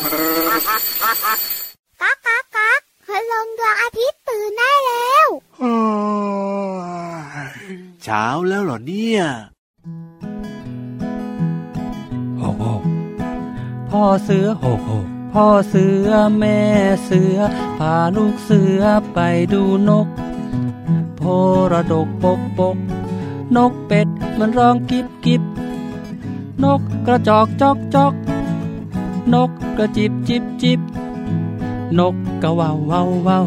ก๊ากก๊ากก๊ากพลังดวงอาทิตย์ตื่นได้แล้วเช้าแล้วเหรอเนี่ยโอ้โหพ่อเสือโหกโหกพ่อเสือแม่เสือพาลูกเสือไปดูนก โพระดกปกปก นกเป็ดมันร้องกิบกิบนกกระจอกจอกจอกนก กระจิบจิบจิบนกกระว่าวว่าวว่าว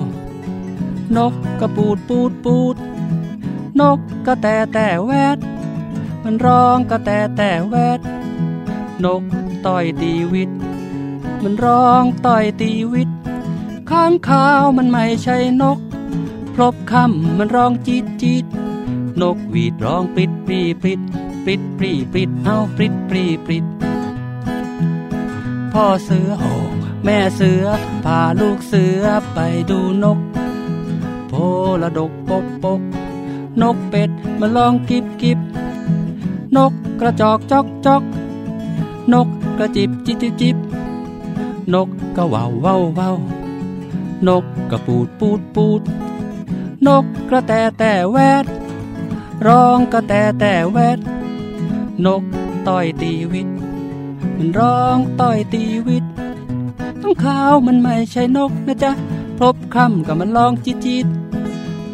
นกกระปูดปูดปูด นกกระแตแต่แวด มันร้องกระแตแต่แวด นกต่อยตีวิต มันร้องต่อยตีวิต ข้างขาวมันไม่ใช่นก พลบคำมันร้องจีดจีดนกวีดร้องปริดปรีปริดปริดปรีปริดเอาปริดปรีปริด พ่อเสือโหแม่เสือพาลูกเสือไปดูนก โพละดกปกปก นกเป็ดมันร้องกิบกิบนกกระจอกจอกจอกนกกระจิบจิบจิบจิบนกกระว่าวว่าวว่าวนกกระปูดปูดปูด นกกระแตแต่แวด ร้องกระแตแต่แวด นกต่อยตีวิต มันร้องต่อยตีวิตต้องขาวมันไม่ใช่นกนะจ๊ะพบคำกับมันร้องจิตจิต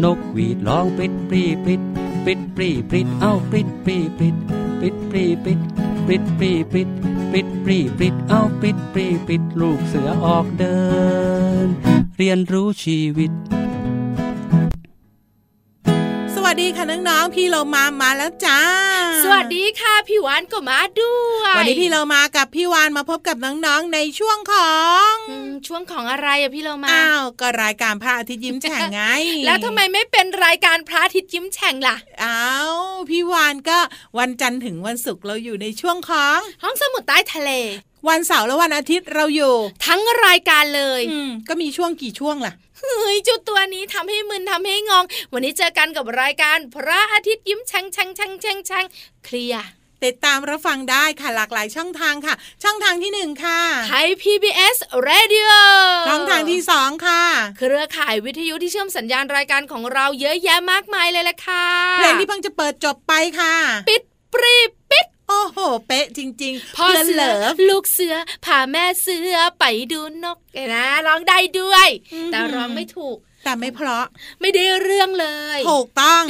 นกหวีดร้องปริดปรีปริดปริดปรีปริดเอาปริดปรีปริดปริดปรีปริดปริดปรีปริดปริดปรีปริดเอาปริดปรีปริดลูกเสือออกเดิน เรียนรู้ชีวิต ดีค่ะน้องๆพี่เรามามาแล้วจ้า สวัสดีค่ะพี่วานก็มาด้วย วันนี้พี่เรามากับพี่วานมาพบกับน้องๆในช่วงของอืมช่วงของอะไรอะพี่เรามาอ้าวก็รายการพระอาทิตย์ยิ้มแฉ่งไง แล้วทำไมไม่เป็นรายการพระอาทิตย์ยิ้มแฉ่งล่ะอ้าวพี่วานก็วันจันทร์ถึงวันศุกร์เราอยู่ในช่วงของ ห้องสมุดใต้ทะเลวันเสาร์และวันอาทิตย์เราอยู่ ทั้งรายการเลยอืมก็มีช่วงกี่ช่วงล่ะ เฮ้ยเจุดตัวนี้ทำให้มึนทำให้งง วันนี้เจอกันกับรายการพระอาทิตย์ยิ้มแฉ่งแฉ่งแฉ่งแฉ่งแฉ่งเคลียร์ติดตามรับฟังได้ค่ะหลากหลายช่องทางค่ะ ช่องทางที่หนึ่งค่ะไทย PBS Radio ช่องทางที่สองค่ะ เครือข่ายวิทยุที่เชื่อมสัญญาณรายการของเราเยอะแยะมากมายเลยแหละค่ะเพลงที่เพิ่งจะเปิดจบไปค่ะ ปิดปรีปิด โอ้โห เป๊ะจริง ๆ พ่อเสืเหอลิฟลูกเสือพาแม่เสือไปดูนกเห็นนะร้องได้ด้วยอือหือแต่ร้องไม่ถูก แต่ไม่เพราะ ไม่ได้เรื่องเลย ถูกต้อง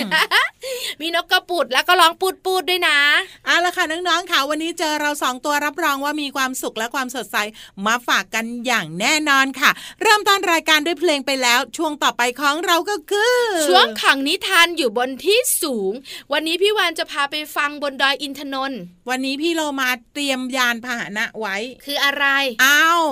มีนกกระปุดแล้วก็ร้องปูดปูดด้วยนะเอาละค่ะน้องๆค่ะวันนี้เจอเราสองตัวรับรองว่ามีความสุขและความสดใสมาฝากกันอย่างแน่นอนค่ะ เริ่มต้นรายการด้วยเพลงไปแล้ว ช่วงต่อไปของเราก็คือ ช่วงขังนิทานอยู่บนที่สูง วันนี้พี่วานจะพาไปฟังบนดอยอินทนนท์วันนี้พี่เรามาเตรียมยานพาหนะไว้ คืออะไรอ้าว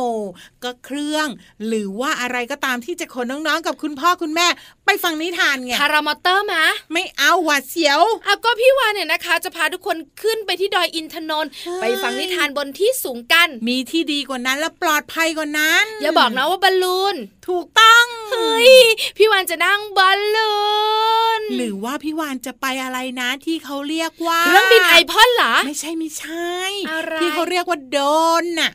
ก็เครื่อง หรือว่าอะไรก็ตามที่จะขนน้องๆกับคุณพ่อคุณแม่ ไปฟังนิทานไงคารามอเตอร์มะไม่เอาหวาดเสียวเอาก็พี่วานเนี่ยนะคะ จะพาทุกคนขึ้นไปที่ดอยอินทนนท์เฮ้ยไปฟังนิทานบนที่สูงกัน มีที่ดีกว่านั้นและปลอดภัยกว่านั้น อย่าบอกนะว่าบอลลูน ถูกต้องเฮ้ยพี่วานจะนั่งบอลลูนหรือว่าพี่วานจะไปอะไรนะที่เขาเรียกว่าเครื่องบินไอพ่นเหรอไม่ใช่ไม่ใช่อะไรที่เขาเรียกว่าโดรนน่ะ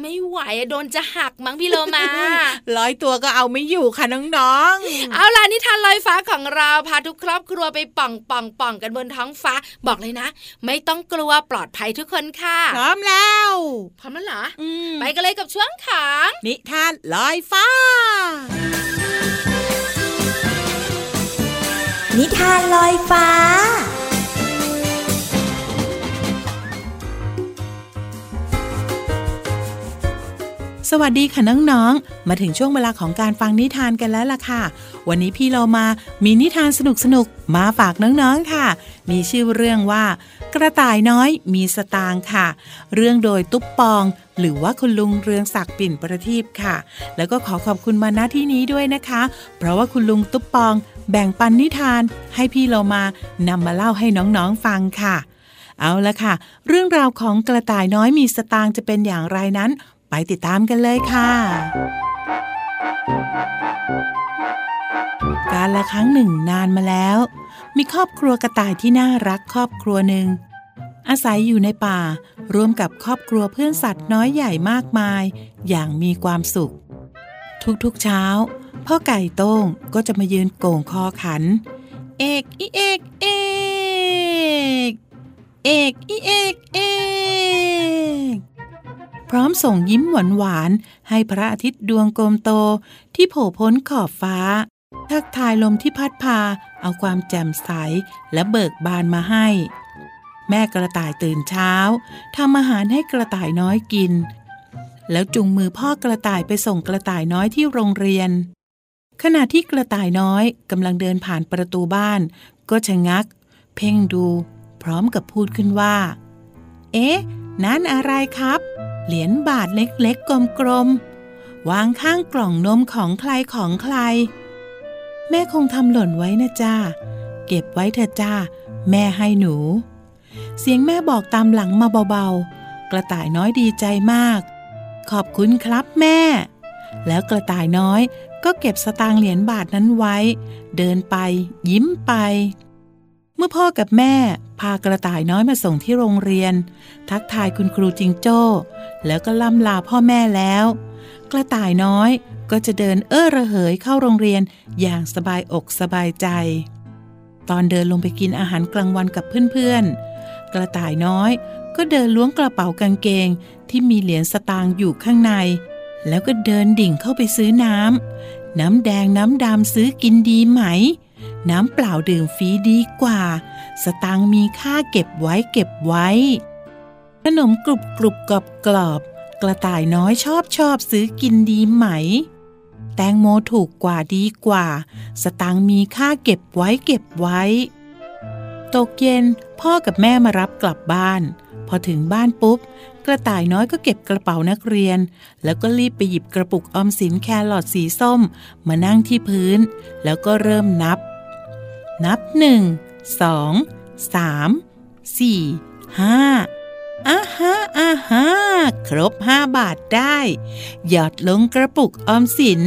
ไม่ไหวอะโดนจะหักมั้งพี่โลมาร้อยตัวก็เอาไม่อยู่ค่ะน้องเอาล่ะนิทานลอยฟ้าของเราพาทุกครอบครัวไปป่องป่องป่องกันบนท้องฟ้า บอกเลยนะ ไม่ต้องกลัวปลอดภัยทุกคนค่ะๆพร้อมแล้วพร้อมแล้วเหรออืมไปกันเลยกับช่วงขังนิทานลอยฟ้า นิทานลอยฟ้า สวัสดีค่ะน้องๆ มาถึงช่วงเวลาของการฟังนิทานกันแล้วล่ะค่ะ วันนี้พี่เรามามีนิทานสนุกๆ มาฝากน้องๆค่ะ มีชื่อเรื่องว่า กระต่ายน้อยมีสตางค่ะ เรื่องโดยตุ๊บปอง หรือว่าคุณลุงเรืองศักดิ์ปิ่นประทีปค่ะ แล้วก็ขอขอบคุณมาณที่นี้ด้วยนะคะ เพราะว่าคุณลุงตุ๊บปอง แบ่งปันนิทาน ให้พี่เรามานำมาเล่าให้น้องๆฟังค่ะเอาละค่ะ เรื่องราวของกระต่ายน้อยมีสตางค์จะเป็นอย่างไรนั้น ไปติดตามกันเลยค่ะ การละครั้งหนึ่งนานมาแล้ว มีครอบครัวกระต่ายที่น่ารักครอบครัวหนึ่ง อาศัยอยู่ในป่า ร่วมกับครอบครัวเพื่อนสัตว์น้อยใหญ่มากมาย อย่างมีความสุข ทุกๆเช้า พ่อไก่โต้งก็จะมายืนโก่งคอขัน เอกอีเอกเอกเอกอีเอกเอก พร้อมส่งยิ้มหวานหวานๆให้พระอาทิตย์ดวงกลมโตที่โผล่พ้นขอบฟ้า ทักทายลมที่พัดพา เอาความแจ่มใสและเบิกบานมาให้ แม่กระต่ายตื่นเช้าทำอาหารให้กระต่ายน้อยกิน แล้วจุงมือพ่อกระต่ายไปส่งกระต่ายน้อยที่โรงเรียน ขณะที่กระต่ายน้อยกำลังเดินผ่านประตูบ้าน ก็ชะงัก เพ่งดู พร้อมกับพูดขึ้นว่า เอ๊ะ นั่นอะไรครับ เหรียญบาทเล็กๆกลมๆ วางข้างกล่องนมของใครของใคร แม่คงทำหล่นไว้นะจ้า เก็บไว้เถอะจ้า แม่ให้หนู เสียงแม่บอกตามหลังมาเบาๆ กระต่ายน้อยดีใจมาก ขอบคุณครับแม่ แล้วกระต่ายน้อยก็เก็บสตางค์เหรียญบาทนั้นไว้ เดินไป ยิ้มไป เมื่อพ่อกับแม่พากระต่ายน้อยมาส่งที่โรงเรียน ทักทายคุณครูจิงโจ้ แล้วก็ล่ำลาพ่อแม่แล้ว กระต่ายน้อยก็จะเดินเอ้อระเหยเข้าโรงเรียนอย่างสบายอกสบายใจ ตอนเดินลงไปกินอาหารกลางวันกับเพื่อนๆ กระต่ายน้อยก็เดินล้วงกระเป๋ากางเกงที่มีเหรียญสตางค์อยู่ข้างใน แล้วก็เดินดิ่งเข้าไปซื้อน้ำน้ำแดงน้ำดำซื้อกินดีไหม น้ำเปล่าดื่มฟรีดีกว่า สตางค์มีค่าเก็บไว้เก็บไว้ ขนมกรุบกรุบกรอบกรอบกระต่ายน้อยชอบชอบซื้อกินดีไหม แตงโมถูกกว่าดีกว่า สตางค์มีค่าเก็บไว้เก็บไว้ ตกเย็นพ่อกับแม่มารับกลับบ้าน พอถึงบ้านปุ๊บ กระต่ายน้อยก็เก็บกระเป๋านักเรียน แล้วก็รีบไปหยิบกระปุกออมสินแครอทสีส้ม มานั่งที่พื้น แล้วก็เริ่มนับ นับหนึ่งสองสามสี่ห้าอาฮะอาฮะครบห้าบาทได้ หยอดลงกระปุกออมสิน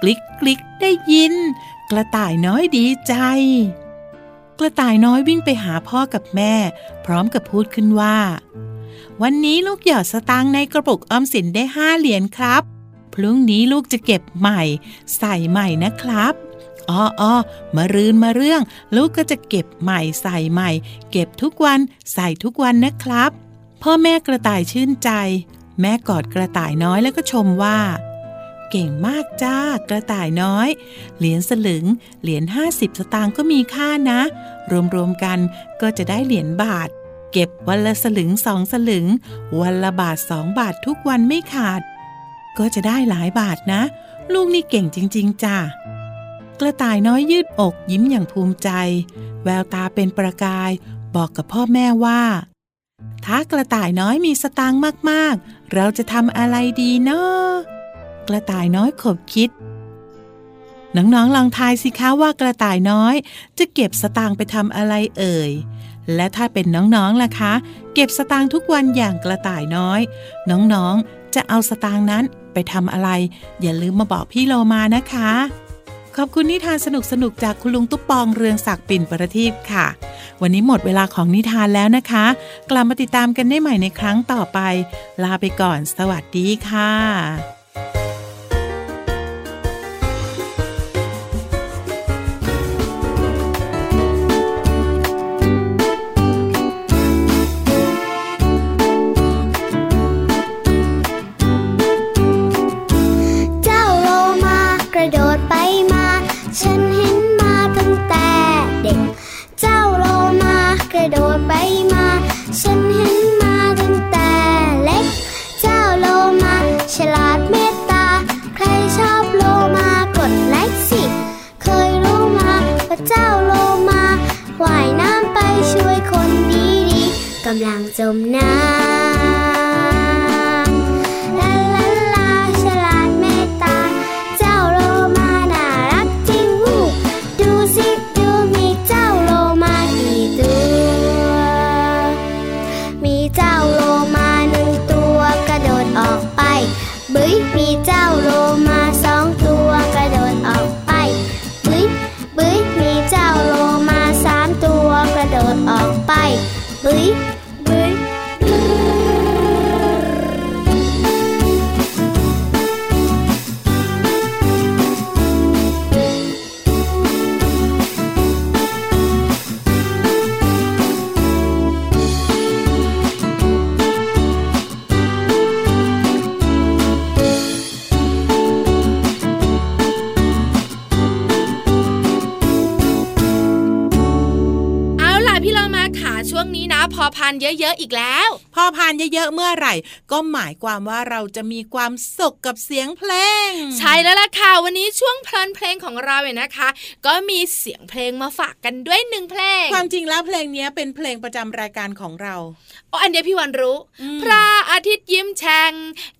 กลิกกลิกได้ยิน กระต่ายน้อยดีใจ กระต่ายน้อยวิ่งไปหาพ่อกับแม่ พร้อมกับพูดขึ้นว่า วันนี้ลูกหยอดสตางค์ในกระปุกออมสินได้ห้าเหรียญครับ พรุ่งนี้ลูกจะเก็บใหม่ ใส่ใหม่นะครับอ้ออ้อมารืนมาเรื่อง ลูกก็จะเก็บใหม่ใส่ใหม่ เก็บทุกวันใส่ทุกวันนะครับ พ่อแม่กระต่ายชื่นใจ แม่กอดกระต่ายน้อยแล้วก็ชมว่า เก่งมากจ้ากระต่ายน้อย เหรียญสลึง เหรียญห้าสิบสตางค์ก็มีค่านะ รวมๆกันก็จะได้เหรียญบาท เก็บวันละสลึงสองสลึง วันละบาทสองบาททุกวันไม่ขาด ก็จะได้หลายบาทนะ ลูกนี่เก่งจริง ๆจ้ากระต่ายน้อยยืดอกยิ้มอย่างภูมิใจ แววตาเป็นประกาย บอกกับพ่อแม่ว่า ถ้ากระต่ายน้อยมีสตางค์มากๆ เราจะทำอะไรดีเนาะกระต่ายน้อยขบคิดน้องๆลองทายสิคะว่ากระต่ายน้อย จะเก็บสตางค์ไปทำอะไรเอ่ย และถ้าเป็นน้องๆล่ะคะ เก็บสตางค์ทุกวันอย่างกระต่ายน้อย น้องๆ จะเอาสตางค์นั้นไปทำอะไร อย่าลืมมาบอกพี่โลมานะคะ ขอบคุณนิทานสนุกๆจากคุณลุงตุ๊ปปองเรืองศักดิ์ปิ่นประทีปค่ะ วันนี้หมดเวลาของนิทานแล้วนะคะ กลับมาติดตามกันได้ใหม่ในครั้งต่อไป ลาไปก่อน สวัสดีค่ะ ก็หมายความว่าเราจะมีความสุขกับเสียงเพลง ใช่แล้วล่ะค่ะ วันนี้ช่วงเพลินเพลงของเราเนี่ยนะคะ ก็มีเสียงเพลงมาฝากกันด้วยหนึ่งเพลง ความจริงแล้วเพลงนี้เป็นเพลงประจำรายการของเราโอ้อันเดียวพี่วันรู้อืมพระอาทิตย์ยิ้มแฉ่ง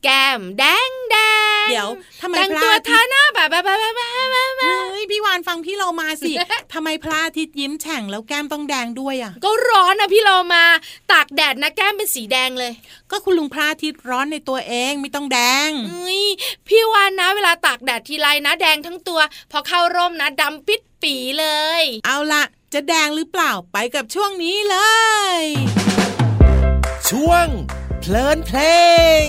แก้มแดงแดง เดี๋ยวทำไมแต่งพระตัวอาทิท่าตย์หน้าแบบแบบแบบแบบแบบแบบแบบเฮ้ยพี่วานฟังพี่เรามาสิทำไมพระอาทิตย์ยิ้มแฉ่งแล้วแก้มต้องแดงด้วยอะ ก็ร้อนนะพี่เรามา ตากแดดนะแก้มเป็นสีแดงเลย ก็คุณลุงพระอาทิตย์ร้อนในตัวเองไม่ต้องแดงเอ้ยพี่วานนะเวลาตากแดดทีไรนะแดงทั้งตัว พอเข้าร่มนะดำปิดปีเลย เอาละจะแดงหรือเปล่าไปกับช่วงนี้เลย ช่วงเพลินเพลง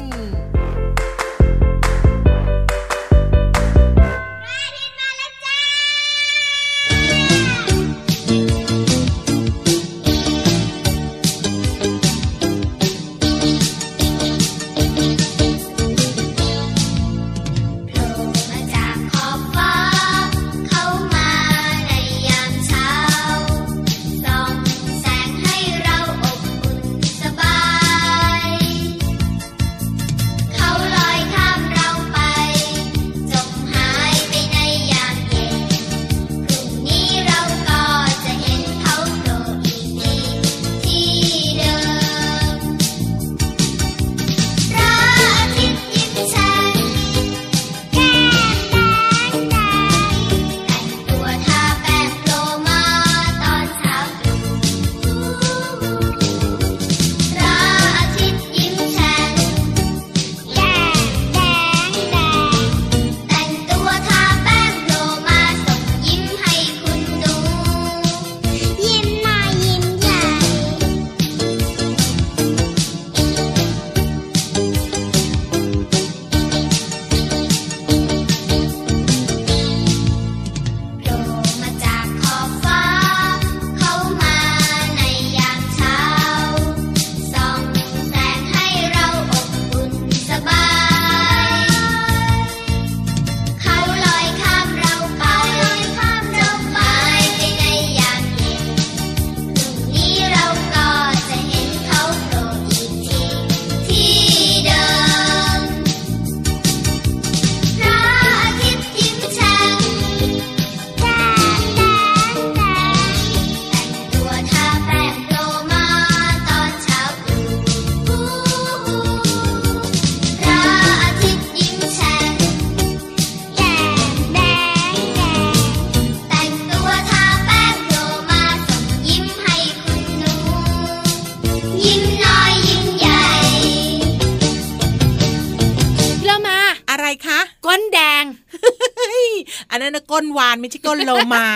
วานไม่ใช่ก้นโลมา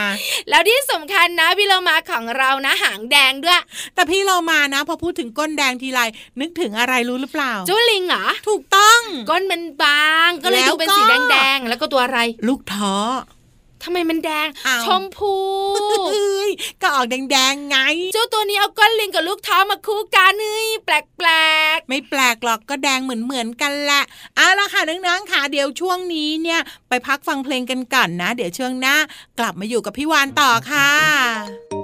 แล้วที่สำคัญนะพี่เรามาของเรานะหางแดงด้วย แต่พี่เรามานะ พอพูดถึงก้นแดงทีไรนึกถึงอะไรรู้หรือเปล่าจุลิงเหรอถูกต้องก้นมันบางก็เลยแล้วดูเป็นก็สีแดงๆแล้วก็ตัวอะไร ลูกท้อ ทำไมมันแดงอ้าวชมพูเฮ้ยก็ออกแดงๆไง เจ้าตัวนี้เอาก้อนลิงกับลูกเท้ามาคู่กันเฮ้ยแปลกไม่แปลกหรอกก็แดงเหมือนเหมือนๆกันแหละเอาละค่ะน้องๆค่ะเดี๋ยวช่วงนี้เนี่ย ไปพักฟังเพลงกันก่อนนะ เดี๋ยวช่วงหน้ากลับมาอยู่กับพี่วานต่อค่ะ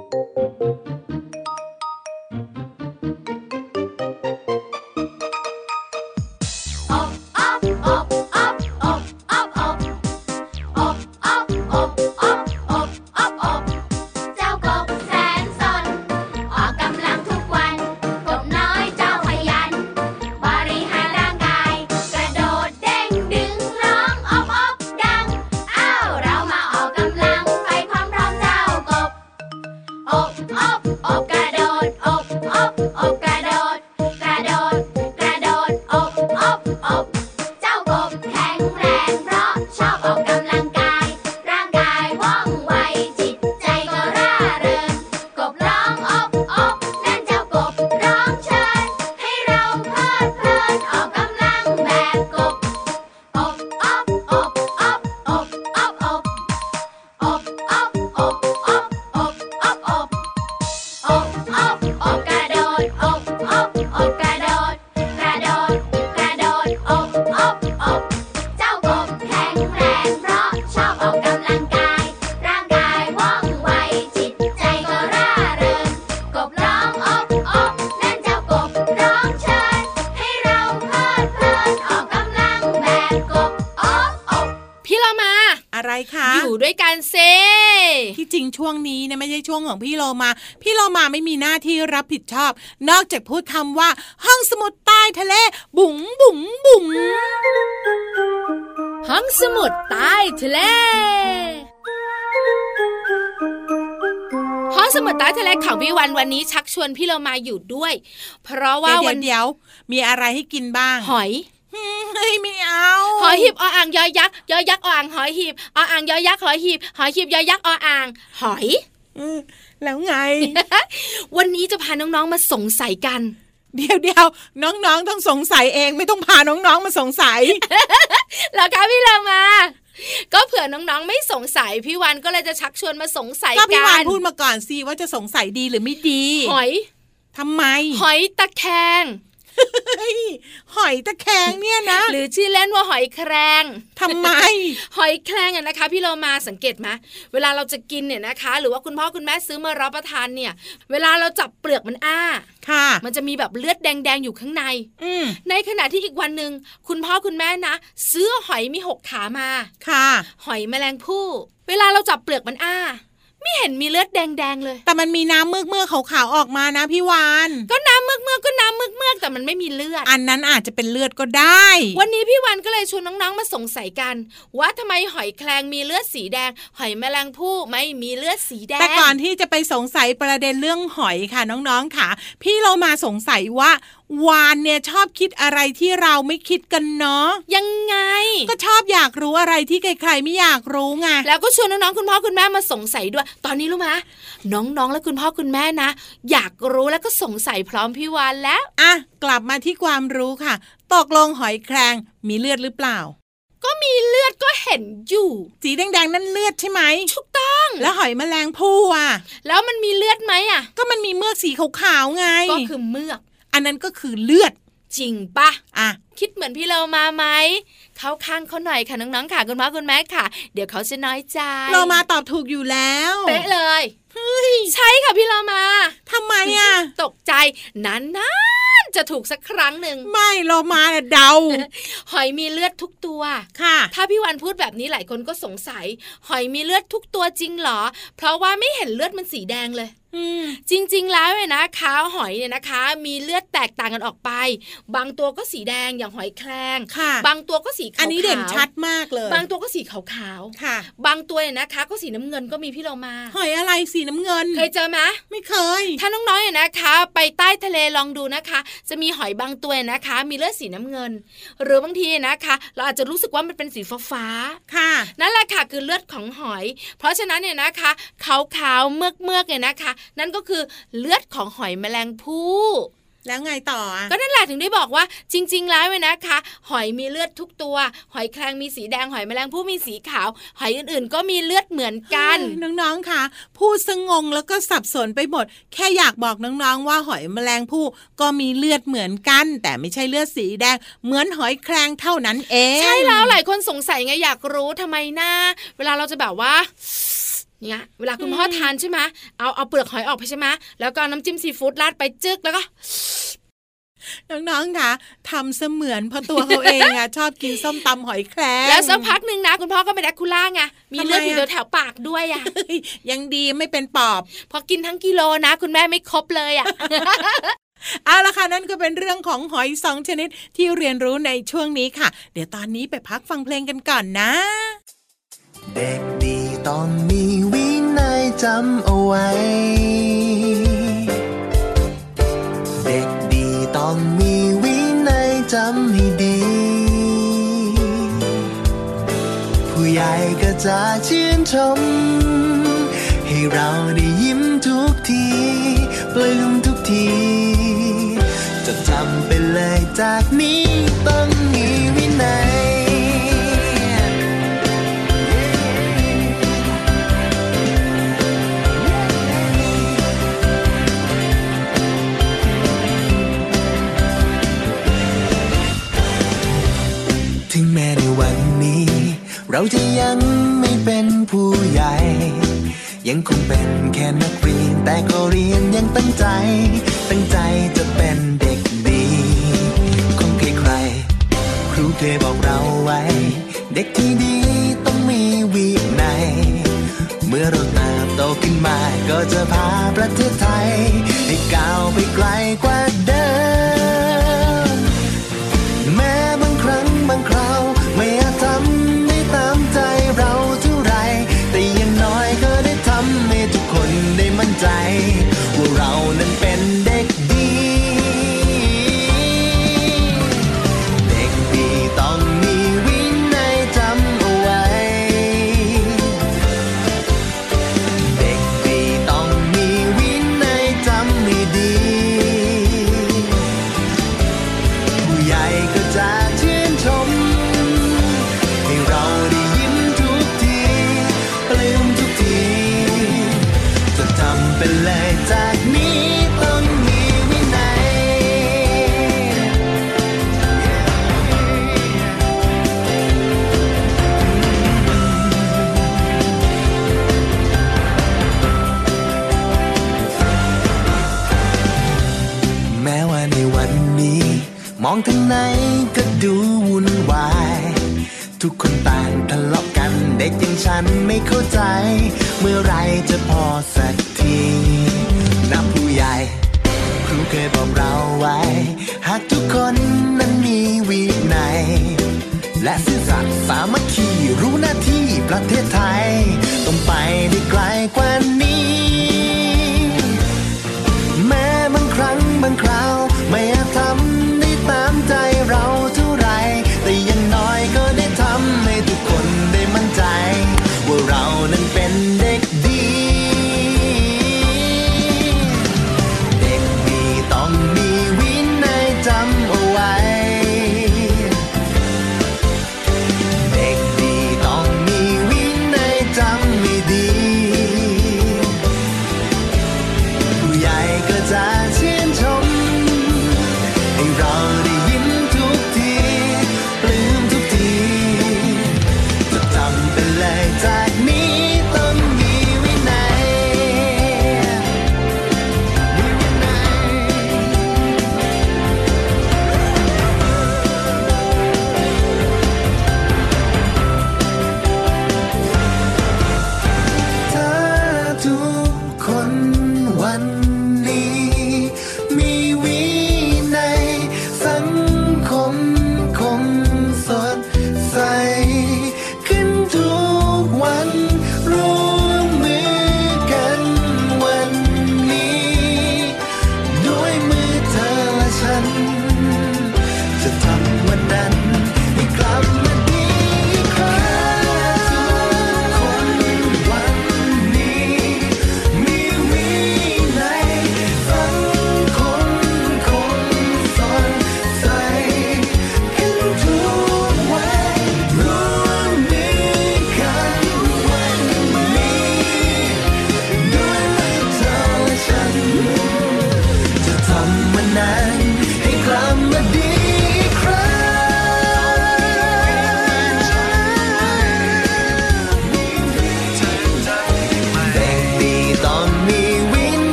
มาไม่มีหน้าที่รับผิดชอบ นอกจากพูดคำว่า ห้องสมุดใต้ทะเล บุ๋งบุ๋งบุ๋งห้องสมุดใต้ทะเลห้องสมุดใต้ทะเลของพี่วันวันนี้ชักชวนพี่เรามาอยู่ด้วย เพราะว่าเดี๋ยววันเดี๋ยวมีอะไรให้กินบ้าง หอยเฮ้ยไม่เอาหอยหีบออ่างยอยักษ์ยอยักษ์ออ่างหอยหีบออ่างยอยักษ์หอยหีบหอยหีบยอยักษ์ออ่าง หอยอืม แล้วไง วันนี้จะพาน้องๆมาสงสัยกัน เดี๋ยวเดี๋ยวน้องๆต้องสงสัยเองไม่ต้องพาน้องๆมาสงสัยเหรอคะพี่เรามาก็เผื่อน้องๆไม่สงสัยพี่วันก็เลยจะชักชวนมาสงสัยก็พี่กัวานนพูดมาก่อนสิว่าจะสงสัยดีหรือไม่ดี หอยทำไม หอยตะแคงเฮ้ย หอยตะแคงเนี่ยนะ หรือชื่อเล่นว่าหอยแครงทำไม หอยแครงอะนะคะ พี่เรามาสังเกตไหมเวลาเราจะกินเนี่ยนะคะ หรือว่าคุณพ่อคุณแม่ซื้อมารับประทานเนี่ย เวลาเราจับเปลือกมันอ้าค่ะ มันจะมีแบบเลือดแดงๆอยู่ข้างใน อืมในขณะที่อีกวันหนึ่งคุณพ่อคุณแม่นะซื้อหอยมีหกขามาค่ะ หอยแมลงภู่เวลาเราจับเปลือกมันอ้า ไม่เห็นมีเลือดแดงๆเลย แต่มันมีน้ำเมือกเมือกๆขาวๆออกมานะพี่วานก็น้ำเมือกเมือกๆก็น้ำเมือกเมือกๆแต่มันไม่มีเลือด อันนั้นอาจจะเป็นเลือดก็ได้ วันนี้พี่วันก็เลยชวนน้องๆมาสงสัยกัน ว่าทำไมหอยแครงมีเลือดสีแดง หอยแมลงภู่ไม่มีเลือดสีแดงแต่ก่อนที่จะไปสงสัยประเด็นเรื่องหอยค่ะน้องๆค่ะ พี่เรามาสงสัยว่า วานเนี่ยชอบคิดอะไรที่เราไม่คิดกันเนาะยังไง ก็ชอบอยากรู้อะไรที่ใครๆไม่อยากรู้ไงแล้วก็ชวนน้องๆคุณพ่อคุณแม่มาสงสัยด้วย ตอนนี้รู้ไหมน้องๆและคุณพ่อคุณแม่นะ อยากรู้แล้วก็สงสัยพร้อมพี่วานแล้วอะกลับมาที่ความรู้ค่ะตกลงหอยแครงมีเลือดหรือเปล่า ก็มีเลือดก็เห็นอยู่ สีแดงๆนั่นเลือดใช่ไหมถูกต้อง แล้วหอยแมลงภู่อะ แล้วมันมีเลือดไหมอะ ก็มันมีเมือกสีขาวๆไง ก็คือเมือก อันนั้นก็คือเลือดจริงปะอะคิดเหมือนพี่เรามาไหมเข้าข้างเขาหน่อยค่ะน้องๆค่ะคุณพ่อคุณแม่ค่ะ เดี๋ยวเขาจะน้อยใจเรามาตอบถูกอยู่แล้วเป๊ะเลยใช่ค่ะพี่เรามาทำไมอะตกใจนานๆจะถูกสักครั้งหนึ่งไม่เรามาน่ะเดา หอยมีเลือดทุกตัวค่ะ ถ้าพี่วันพูดแบบนี้หลายคนก็สงสัย หอยมีเลือดทุกตัวจริงเหรอ เพราะว่าไม่เห็นเลือดมันสีแดงเลยอืม จริงๆ แล้วเนี่ยนะคะหอยเนี่ยนะคะ มีเลือดแตกต่างกันออกไป บางตัวก็สีแดงอย่างหอยแครงค่ะบางตัวก็สีขาวๆอันนี้เด่นชัดมากเลย บางตัวก็สีขาวค่ะๆบางตัวเนี่ยนะคะ ก็สีน้ำเงินก็มีพี่เรามาหอยอะไรสีน้ำเงิน เคยเจอไหมไม่เคย ถ้าน้องๆเนี่ยนะคะ ไปใต้ทะเลลองดูนะคะ จะมีหอยบางตัวนะคะ มีเลือดสีน้ำเงิน หรือบางทีนะคะ เราอาจจะรู้สึกว่ามันเป็นสีฟ้าๆค่ะ นั่นแหละค่ะคือเลือดของหอย เพราะฉะนั้นเนี่ยนะคะขาวๆเมือกเมือกๆเนี่ยนะคะนั่นก็คือเลือดของหอยแมลงภู่แล้วไงต่ออะก็นั่นแหละถึงได้บอกว่าจริง ๆ แล้วเนี่ยนะคะ หอยมีเลือดทุกตัว หอยแครงมีสีแดงหอยแมลงภู่มีสีขาว หอยอื่นๆ ก็มีเลือดเหมือนกัน น้องๆค่ะ พูดสงงแล้วก็สับสนไปหมด แค่อยากบอกน้องๆว่าหอยแมลงภู่ก็มีเลือดเหมือนกัน แต่ไม่ใช่เลือดสีแดงเหมือนหอยแครงเท่านั้นเอง ใช่แล้วหลายคนสงสัยไงอยากรู้ทำไมหน้า เวลาเราจะแบบว่า เนี่ยเวลาคุณพ่อทานใช่ไหมเอาเอาเปลือกหอยออกไปใช่ไหมแล้วก็เอาน้ำจิ้มซีฟู้ดราดไปจึกแล้วก็น้องๆค่ะทำเสมือนเพราะตัวเขาเองอะชอบกินส้มตำหอยแครงแล้วสักพักหนึ่งนะคุณพ่อก็เป็นแดกคูล่าไงมีเลือดทำไมอยู่อะแถวๆปากด้วยอะเฮ้ยยังดีไม่เป็นปอบ พอกินทั้งกิโลนะ คุณแม่ไม่ครบเลยอะเอาละค่ะนั่นก็เป็นเรื่องของหอยสองชนิดที่เรียนรู้ในช่วงนี้ค่ะ เดี๋ยวตอนนี้ไปพักฟังเพลงกันก่อนนะ เด็กดีต้องมีวินัย จำเอาไว้ เด็กดีต้องมีวินัยจำให้ดี ผู้ใหญ่ก็จะชื่นชม ให้เราได้ยิ้มทุกทีปลื้มทุกที จะจำไปเลยจากนี้ต้อง ยัง เมื่อไรจะพอสักทีนับผู้ใหญ่ ครูเคยบอกเราไว้ หากทุกคนนั้นมีวินัยและซื่อสัตย์สามัคคีรู้หน้าที่ประเทศไทย ต้องไปได้ไกลกว่านี้ แม้บางครั้งบางคราว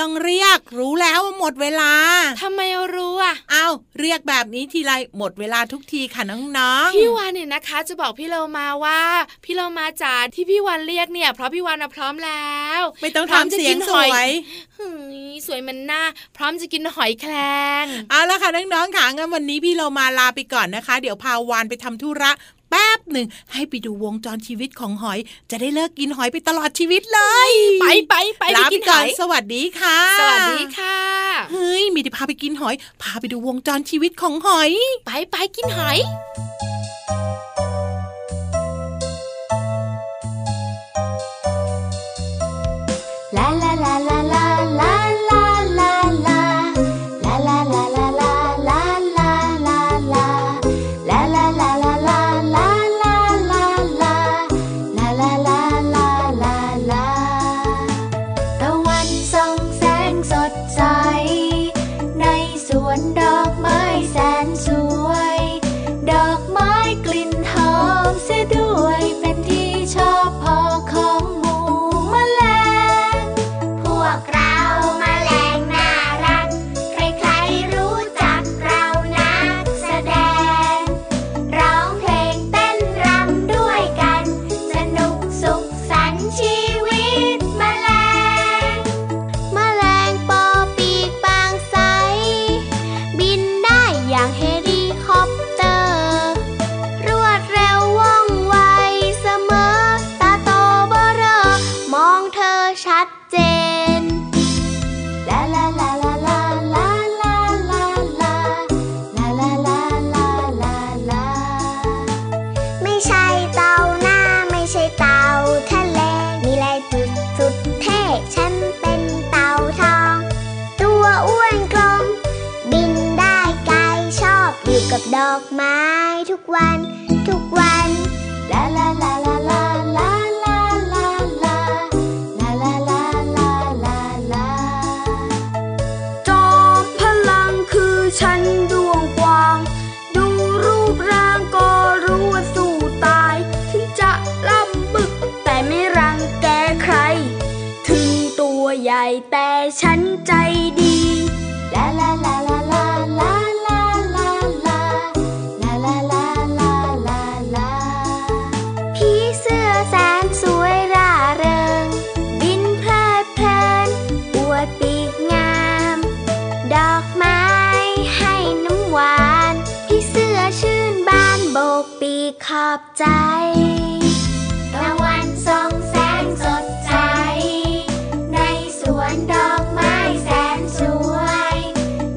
ต้องเรียก รู้แล้วว่าหมดเวลาทำไมรู้อะเอาเรียกแบบนี้ทีไรหมดเวลาทุกทีค่ะน้องๆพี่วานเนี่ยนะคะ จะบอกพี่โลมาว่า พี่โลมาจ๋าที่พี่วันเรียกเนี่ยเพราะพี่วันนะพร้อมแล้ว ไม่ต้องพร้อมทำจะเสียกิงนสหอวยเฮ้ยสวยมันหน้า พร้อมจะกินหอยแครงเอาละค่ะน้องๆค่ะงั้นวันนี้พี่เรามาลาไปก่อนนะคะ เดี๋ยวพาวานไปทำธุระ แป๊บหนึ่งให้ไปดูวงจรชีวิตของหอย จะได้เลิกกินหอยไปตลอดชีวิตเลย ไปไปไปลาไปไปกินหก่ออนยสวัสดีค่ะ สวัสดีค่ะเฮ้ยมีแต่พาไปกินหอย พาไปดูวงจรชีวิตของหอย ไปไปกินหอย ชัดเจนลาลาลาลาลาลาลาลาลาลาลาลาลาลาไม่ใช่เต่าหน้าไม่ใช่เต่าทะเลมีลายจุดสุดเท่ฉันเป็นเต่าทอง ตัวอ้วนกลม บินได้ไกลชอบอยู่กับดอกไม้ทุกวัน อบใจตะวันส่องแสงสดใส ในสวนดอกไม้แสนสวย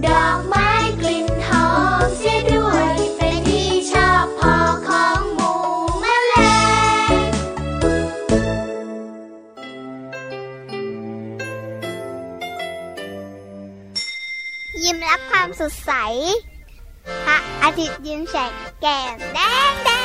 ดอกไม้กลิ่นหอมเสียด้วย เป็นที่ชอบพอของหมู่แมลงยิ้มรับความสดใส พระอาทิตย์ยิ้มแฉกแก้มแดงแดง